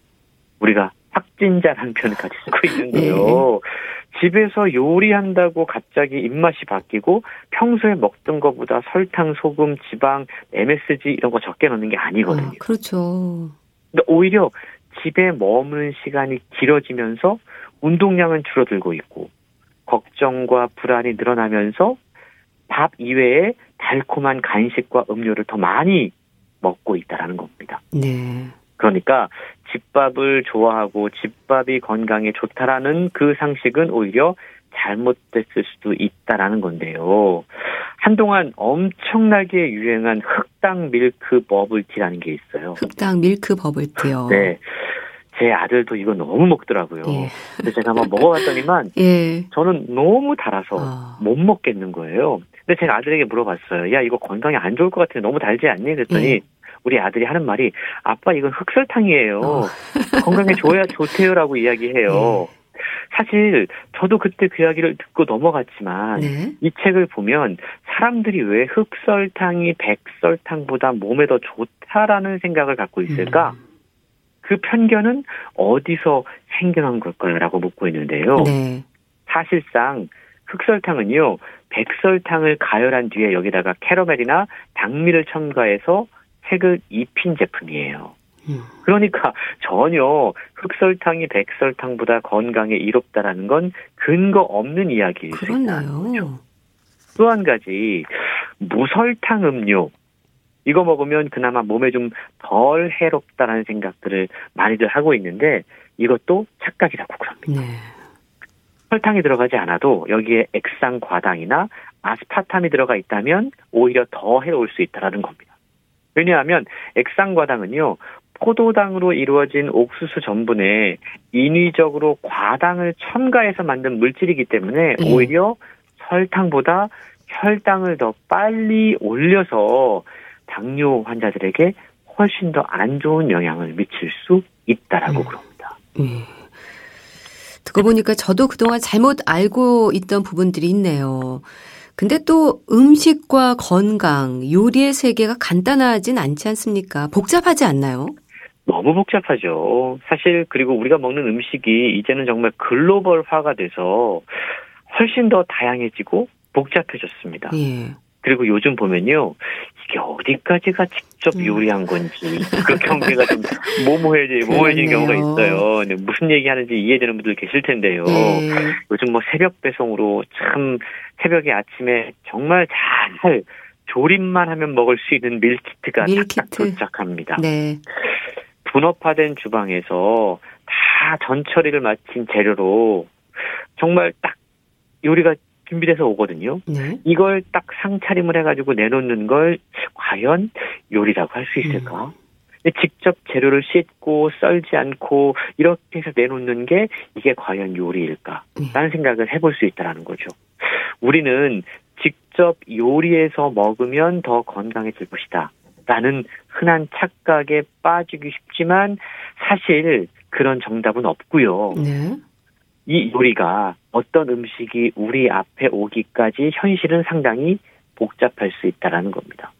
우리가 확진자라는 표현까지 쓰고 있는데요. 네. 집에서 요리한다고 갑자기 입맛이 바뀌고 평소에 먹던 것보다 설탕, 소금, 지방, MSG 이런 거 적게 넣는 게 아니거든요. 아, 그렇죠. 근데 오히려 집에 머무는 시간이 길어지면서 운동량은 줄어들고 있고 걱정과 불안이 늘어나면서 밥 이외에 달콤한 간식과 음료를 더 많이 먹고 있다라는 겁니다. 네. 그러니까 집밥을 좋아하고 집밥이 건강에 좋다라는 그 상식은 오히려 잘못됐을 수도 있다라는 건데요. 한동안 엄청나게 유행한 흑당 밀크 버블티라는 게 있어요. 흑당 밀크 버블티요. 네. 제 아들도 이거 너무 먹더라고요. 예. 근데 제가 한번 먹어봤더니만 예. 저는 너무 달아서 어. 못 먹겠는 거예요. 근데 제가 아들에게 물어봤어요. 야 이거 건강에 안 좋을 것 같은데 너무 달지 않니? 그랬더니 예. 우리 아들이 하는 말이 아빠 이건 흑설탕이에요. 어. 건강에 좋아야 좋대요라고 이야기해요. 예. 사실 저도 그때 그 이야기를 듣고 넘어갔지만 네. 이 책을 보면 사람들이 왜 흑설탕이 백설탕보다 몸에 더 좋다라는 생각을 갖고 있을까? 음. 그 편견은 어디서 생겨난 걸까요라고 묻고 있는데요. 네. 사실상 흑설탕은요, 백설탕을 가열한 뒤에 여기다가 캐러멜이나 당미를 첨가해서 색을 입힌 제품이에요. 음. 그러니까 전혀 흑설탕이 백설탕보다 건강에 이롭다라는 건 근거 없는 이야기일 수 있다는 거죠. 또한 가지 무설탕 음료 이거 먹으면 그나마 몸에 좀 덜 해롭다라는 생각들을 많이들 하고 있는데 이것도 착각이라고 그럽니다. 네. 설탕이 들어가지 않아도 여기에 액상 과당이나 아스파탐이 들어가 있다면 오히려 더 해로울 수 있다라는 겁니다. 왜냐하면 액상 과당은요 포도당으로 이루어진 옥수수 전분에 인위적으로 과당을 첨가해서 만든 물질이기 때문에 네. 오히려 설탕보다 혈당을 더 빨리 올려서 당뇨 환자들에게 훨씬 더 안 좋은 영향을 미칠 수 있다라고 음. 그럽니다. 음. 듣고 보니까 저도 그동안 잘못 알고 있던 부분들이 있네요. 근데 또 음식과 건강, 요리의 세계가 간단하진 않지 않습니까? 복잡하지 않나요? 너무 복잡하죠. 사실 그리고 우리가 먹는 음식이 이제는 정말 글로벌화가 돼서 훨씬 더 다양해지고 복잡해졌습니다. 예. 그리고 요즘 보면요. 이게 어디까지가 직접 음. 요리한 건지 그 경계가 좀 모모해지 모호해지는 경우가 있어요. 무슨 얘기하는지 이해되는 분들 계실 텐데요. 네. 요즘 뭐 새벽 배송으로 참 새벽에 아침에 정말 잘 조림만 하면 먹을 수 있는 밀키트가 밀키트. 도착합니다. 네. 분업화된 주방에서 다 전처리를 마친 재료로 정말 딱 요리가 준비돼서 오거든요. 네. 이걸 딱 상차림을 해가지고 내놓는 걸 과연 요리라고 할 수 있을까? 음. 직접 재료를 씻고 썰지 않고 이렇게 해서 내놓는 게 이게 과연 요리일까? 라는 네. 생각을 해볼 수 있다라는 거죠. 우리는 직접 요리해서 먹으면 더 건강해질 것이다. 라는 흔한 착각에 빠지기 쉽지만 사실 그런 정답은 없고요. 네. 이 요리가 어떤 음식이 우리 앞에 오기까지 현실은 상당히 복잡할 수 있다라는 겁니다.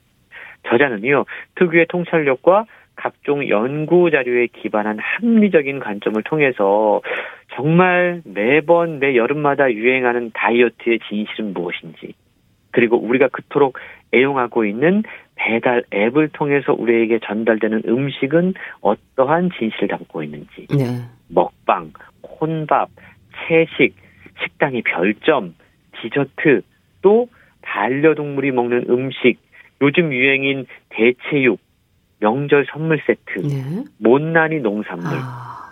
저자는요, 특유의 통찰력과 각종 연구 자료에 기반한 합리적인 관점을 통해서 정말 매번 매 여름마다 유행하는 다이어트의 진실은 무엇인지, 그리고 우리가 그토록 애용하고 있는 배달 앱을 통해서 우리에게 전달되는 음식은 어떠한 진실을 담고 있는지, 네. 먹방, 혼밥, 채식, 식당이 별점, 디저트, 또 반려동물이 먹는 음식, 요즘 유행인 대체육, 명절 선물 세트, 네. 못난이 농산물, 아.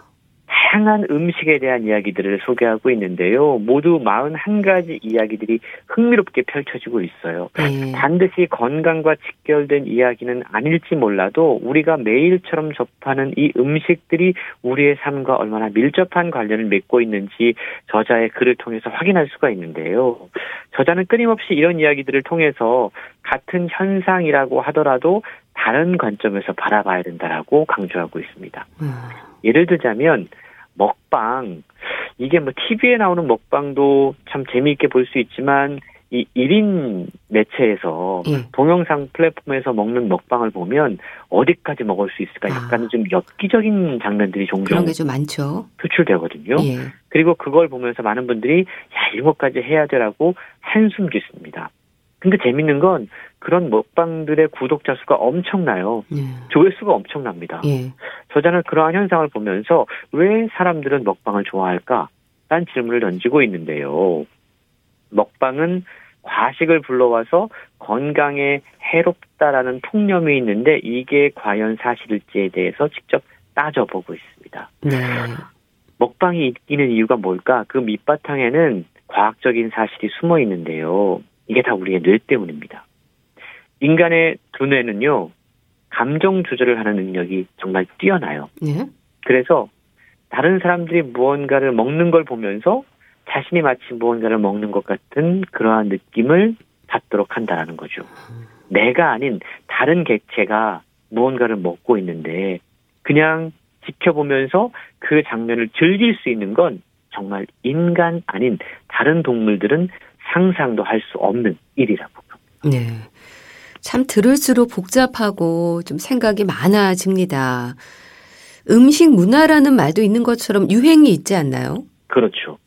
다양한 음식에 대한 이야기들을 소개하고 있는데요. 모두 41가지 이야기들이 흥미롭게 펼쳐지고 있어요. 네. 반드시 건강과 직결된 이야기는 아닐지 몰라도 우리가 매일처럼 접하는 이 음식들이 우리의 삶과 얼마나 밀접한 관련을 맺고 있는지 저자의 글을 통해서 확인할 수가 있는데요. 저자는 끊임없이 이런 이야기들을 통해서 같은 현상이라고 하더라도 다른 관점에서 바라봐야 된다라고 강조하고 있습니다. 음. 예를 들자면 먹방 이게 뭐 TV에 나오는 먹방도 참 재미있게 볼 수 있지만 이 1인 매체에서 예. 동영상 플랫폼에서 먹는 먹방을 보면 어디까지 먹을 수 있을까 약간 아. 좀 엽기적인 장면들이 종종 그런 게 좀 많죠. 표출되거든요. 예. 그리고 그걸 보면서 많은 분들이 야 이런 것까지 해야 되라고 한숨 짓습니다. 근데 재밌는 건 그런 먹방들의 구독자 수가 엄청나요. 예. 조회수가 엄청납니다. 예. 저자는 그러한 현상을 보면서 왜 사람들은 먹방을 좋아할까? 라는 질문을 던지고 있는데요. 먹방은 과식을 불러와서 건강에 해롭 했다라는 통념이 있는데 이게 과연 사실일지에 대해서 직접 따져보고 있습니다. 네. 먹방이 있기는 이유가 뭘까? 그 밑바탕에는 과학적인 사실이 숨어 있는데요. 이게 다 우리의 뇌 때문입니다. 인간의 두뇌는요, 감정 조절을 하는 능력이 정말 뛰어나요. 네? 그래서 다른 사람들이 무언가를 먹는 걸 보면서 자신이 마치 무언가를 먹는 것 같은 그러한 느낌을 갖도록 한다라는 거죠. 내가 아닌 다른 객체가 무언가를 먹고 있는데 그냥 지켜보면서 그 장면을 즐길 수 있는 건 정말 인간 아닌 다른 동물들은 상상도 할 수 없는 일이라고. 네. 참 들을수록 복잡하고 좀 생각이 많아집니다. 음식 문화라는 말도 있는 것처럼 유행이 있지 않나요? 그렇죠.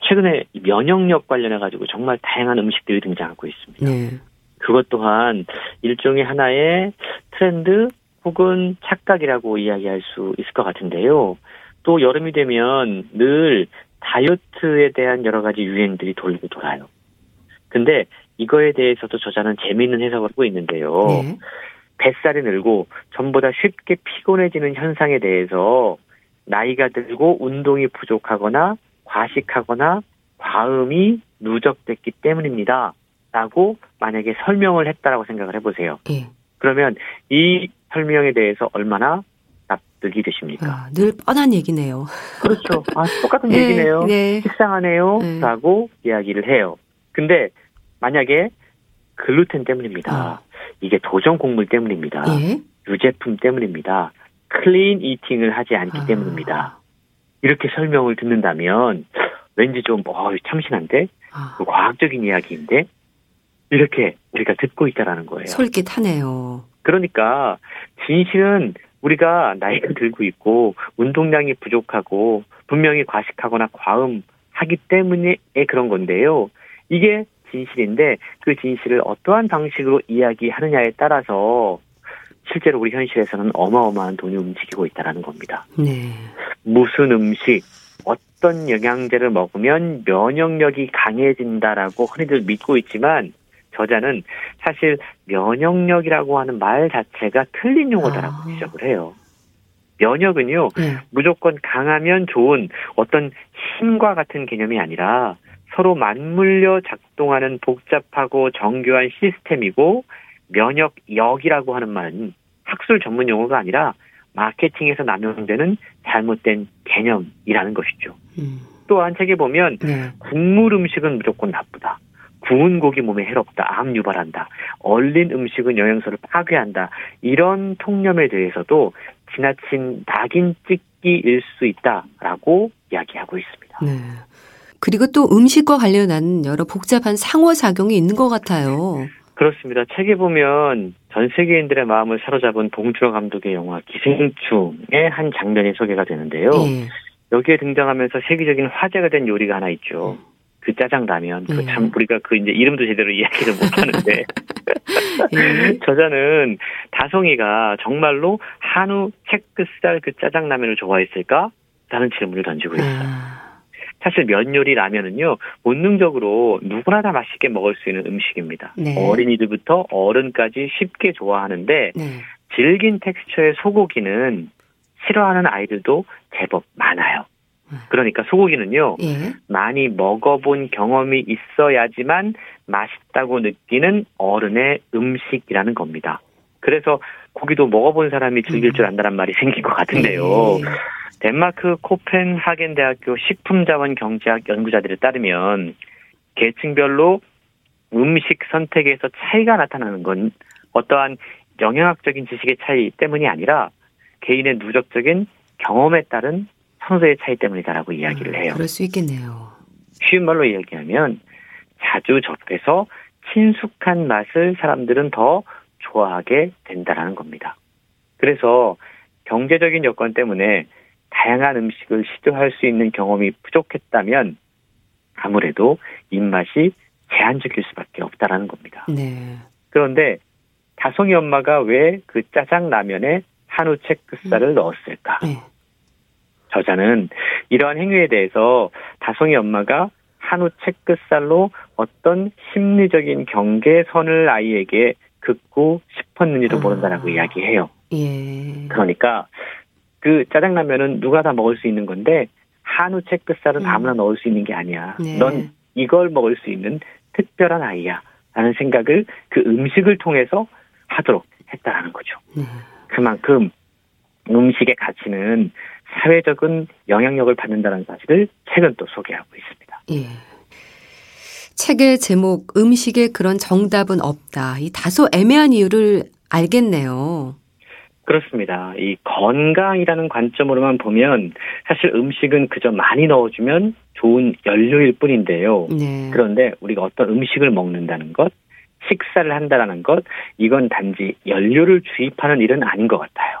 최근에 면역력 관련해 가지고 정말 다양한 음식들이 등장하고 있습니다. 네. 그것 또한 일종의 하나의 트렌드 혹은 착각이라고 이야기할 수 있을 것 같은데요. 또 여름이 되면 늘 다이어트에 대한 여러 가지 유행들이 돌고 돌아요. 근데 이거에 대해서도 저자는 재미있는 해석을 하고 있는데요. 네. 뱃살이 늘고 전보다 쉽게 피곤해지는 현상에 대해서 나이가 들고 운동이 부족하거나 과식하거나 과음이 누적됐기 때문입니다. 라고 만약에 설명을 했다라고 생각을 해보세요. 네. 그러면 이 설명에 대해서 얼마나 납득이 되십니까? 아, 늘 뻔한 얘기네요. 그렇죠. 아, 똑같은 네, 얘기네요. 네. 식상하네요. 네. 라고 이야기를 해요. 근데 만약에 글루텐 때문입니다. 아. 이게 도전 곡물 때문입니다. 예? 유제품 때문입니다. 클린 이팅을 하지 않기 아. 때문입니다. 이렇게 설명을 듣는다면 왠지 좀 어, 참신한데 아. 그 과학적인 이야기인데 이렇게 우리가 듣고 있다라는 거예요. 솔깃하네요. 그러니까 진실은 우리가 나이가 들고 있고 운동량이 부족하고 분명히 과식하거나 과음하기 때문에 그런 건데요. 이게 진실인데 그 진실을 어떠한 방식으로 이야기하느냐에 따라서 실제로 우리 현실에서는 어마어마한 돈이 움직이고 있다는 겁니다. 네. 무슨 음식, 어떤 영양제를 먹으면 면역력이 강해진다라고 흔히들 믿고 있지만 저자는 사실 면역력이라고 하는 말 자체가 틀린 용어다라고 아. 지적을 해요. 면역은요, 네. 무조건 강하면 좋은 어떤 힘과 같은 개념이 아니라 서로 맞물려 작동하는 복잡하고 정교한 시스템이고 면역력이라고 하는 말은 학술 전문 용어가 아니라 마케팅에서 남용되는 잘못된 개념이라는 것이죠. 음. 또한 책에 보면 네. 국물 음식은 무조건 나쁘다. 구운 고기 몸에 해롭다. 암 유발한다. 얼린 음식은 영양소를 파괴한다. 이런 통념에 대해서도 지나친 낙인 찍기일 수 있다라고 이야기하고 있습니다. 네. 그리고 또 음식과 관련한 여러 복잡한 상호작용이 있는 것 같아요. 그렇습니다. 책에 보면 전 세계인들의 마음을 사로잡은 봉준호 감독의 영화 기생충의 한 장면이 소개가 되는데요. 네. 여기에 등장하면서 세계적인 화제가 된 요리가 하나 있죠. 그 짜장라면. 그 참, 네. 우리가 그 이제 이름도 제대로 이야기를 못 하는데. 네. 저자는 다송이가 정말로 한우 체크살 그 짜장라면을 좋아했을까? 라는 질문을 던지고 있어요. 아. 사실 면 요리 라면은요 본능적으로 누구나 다 맛있게 먹을 수 있는 음식입니다. 네. 어린이들부터 어른까지 쉽게 좋아하는데 네. 질긴 텍스처의 소고기는 싫어하는 아이들도 제법 많아요. 음. 그러니까 소고기는요 예. 많이 먹어본 경험이 있어야지만 맛있다고 느끼는 어른의 음식이라는 겁니다. 그래서 고기도 먹어본 사람이 즐길 음. 줄 안다는 말이 생긴 것 같은데요. 예. 덴마크 코펜하겐 대학교 식품자원 경제학 연구자들에 따르면 계층별로 음식 선택에서 차이가 나타나는 건 어떠한 영양학적인 지식의 차이 때문이 아니라 개인의 누적적인 경험에 따른 선호의 차이 때문이다라고 이야기를 해요. 그럴 수 있겠네요. 쉬운 말로 이야기하면 자주 접해서 친숙한 맛을 사람들은 더 좋아하게 된다라는 겁니다. 그래서 경제적인 여건 때문에 다양한 음식을 시도할 수 있는 경험이 부족했다면 아무래도 입맛이 제한적일 수밖에 없다라는 겁니다. 네. 그런데 다송이 엄마가 왜 그 짜장 라면에 한우 체크살을 음. 넣었을까? 네. 저자는 이러한 행위에 대해서 다송이 엄마가 한우 체크살로 어떤 심리적인 경계선을 아이에게 긋고 싶었는지도 아. 모른다라고 이야기해요. 예. 그러니까 그 짜장라면은 누가 다 먹을 수 있는 건데 한우 채끝살은 음. 아무나 넣을 수 있는 게 아니야. 네. 넌 이걸 먹을 수 있는 특별한 아이야. 라는 생각을 그 음식을 통해서 하도록 했다라는 거죠. 네. 그만큼 음식의 가치는 사회적인 영향력을 받는다는 사실을 책은 또 소개하고 있습니다. 예. 책의 제목 음식에 그런 정답은 없다. 이 다소 애매한 이유를 알겠네요. 그렇습니다. 이 건강이라는 관점으로만 보면 사실 음식은 그저 많이 넣어주면 좋은 연료일 뿐인데요. 네. 그런데 우리가 어떤 음식을 먹는다는 것, 식사를 한다라는 것, 이건 단지 연료를 주입하는 일은 아닌 것 같아요.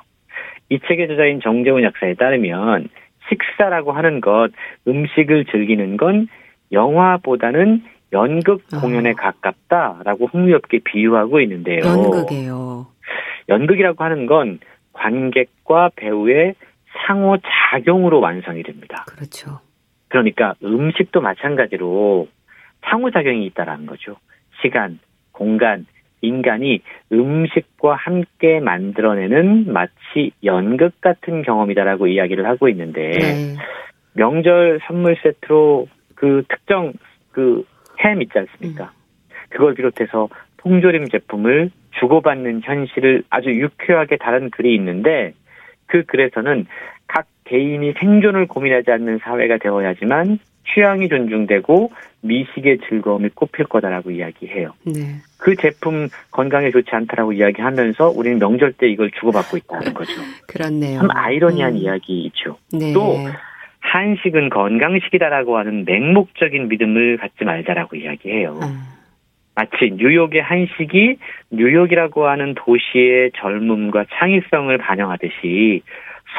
이 책의 저자인 정재훈 약사에 따르면 식사라고 하는 것, 음식을 즐기는 건 영화보다는 연극 아. 공연에 어. 가깝다라고 흥미롭게 비유하고 있는데요. 연극이에요. 연극이라고 하는 건 관객과 배우의 상호 작용으로 완성이 됩니다. 그렇죠. 그러니까 음식도 마찬가지로 상호 작용이 있다라는 거죠. 시간, 공간, 인간이 음식과 함께 만들어내는 마치 연극 같은 경험이다라고 이야기를 하고 있는데 네. 명절 선물 세트로 그 특정 그 햄 있지 않습니까? 음. 그걸 비롯해서 통조림 제품을 주고받는 현실을 아주 유쾌하게 다룬 글이 있는데 그 글에서는 각 개인이 생존을 고민하지 않는 사회가 되어야지만 취향이 존중되고 미식의 즐거움이 꼽힐 거다라고 이야기해요. 네. 그 제품 건강에 좋지 않다라고 이야기하면서 우리는 명절 때 이걸 주고받고 있다는 거죠. 그렇네요. 참 아이러니한 음. 이야기이죠. 네. 또 한식은 건강식이다라고 하는 맹목적인 믿음을 갖지 말자라고 이야기해요. 음. 마치 뉴욕의 한식이 뉴욕이라고 하는 도시의 젊음과 창의성을 반영하듯이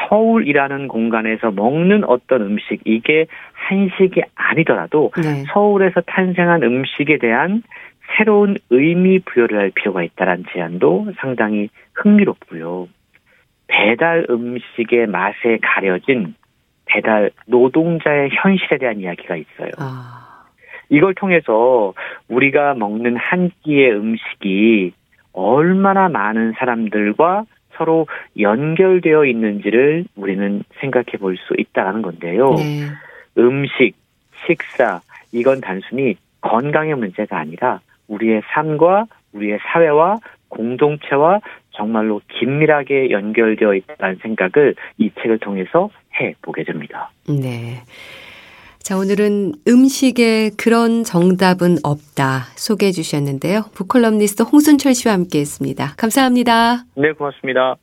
서울이라는 공간에서 먹는 어떤 음식 이게 한식이 아니더라도 네. 서울에서 탄생한 음식에 대한 새로운 의미 부여를 할 필요가 있다는 제안도 상당히 흥미롭고요. 배달 음식의 맛에 가려진 배달 노동자의 현실에 대한 이야기가 있어요. 아. 이걸 통해서 우리가 먹는 한 끼의 음식이 얼마나 많은 사람들과 서로 연결되어 있는지를 우리는 생각해 볼 수 있다는 건데요. 네. 음식, 식사, 이건 단순히 건강의 문제가 아니라 우리의 삶과 우리의 사회와 공동체와 정말로 긴밀하게 연결되어 있다는 생각을 이 책을 통해서 해 보게 됩니다. 네. 자, 오늘은 음식에 그런 정답은 없다 소개해 주셨는데요. 북컬럼니스트 홍순철 씨와 함께 했습니다. 감사합니다. 네, 고맙습니다.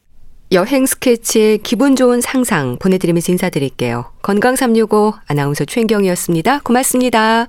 여행 스케치의 기분 좋은 상상 보내드리면서 인사드릴게요. 건강365 아나운서 최인경이었습니다. 고맙습니다.